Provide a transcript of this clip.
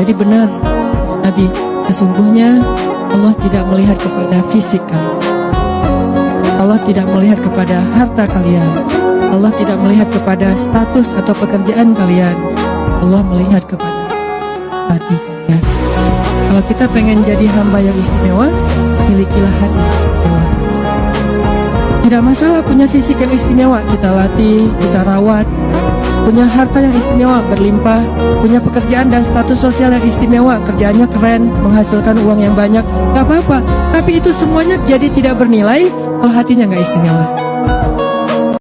Jadi benar, Nabi, sesungguhnya Allah tidak melihat kepada fisik kalian. Allah tidak melihat kepada harta kalian. Allah tidak melihat kepada status atau pekerjaan kalian. Allah melihat kepada hati kalian. Kalau kita pengen jadi hamba yang istimewa, milikilah hati. Tidak masalah punya fisik yang istimewa, kita latih, kita rawat, punya harta yang istimewa, berlimpah, punya pekerjaan dan status sosial yang istimewa, kerjaannya keren, menghasilkan uang yang banyak, gak apa-apa. Tapi itu semuanya jadi tidak bernilai kalau hatinya gak istimewa.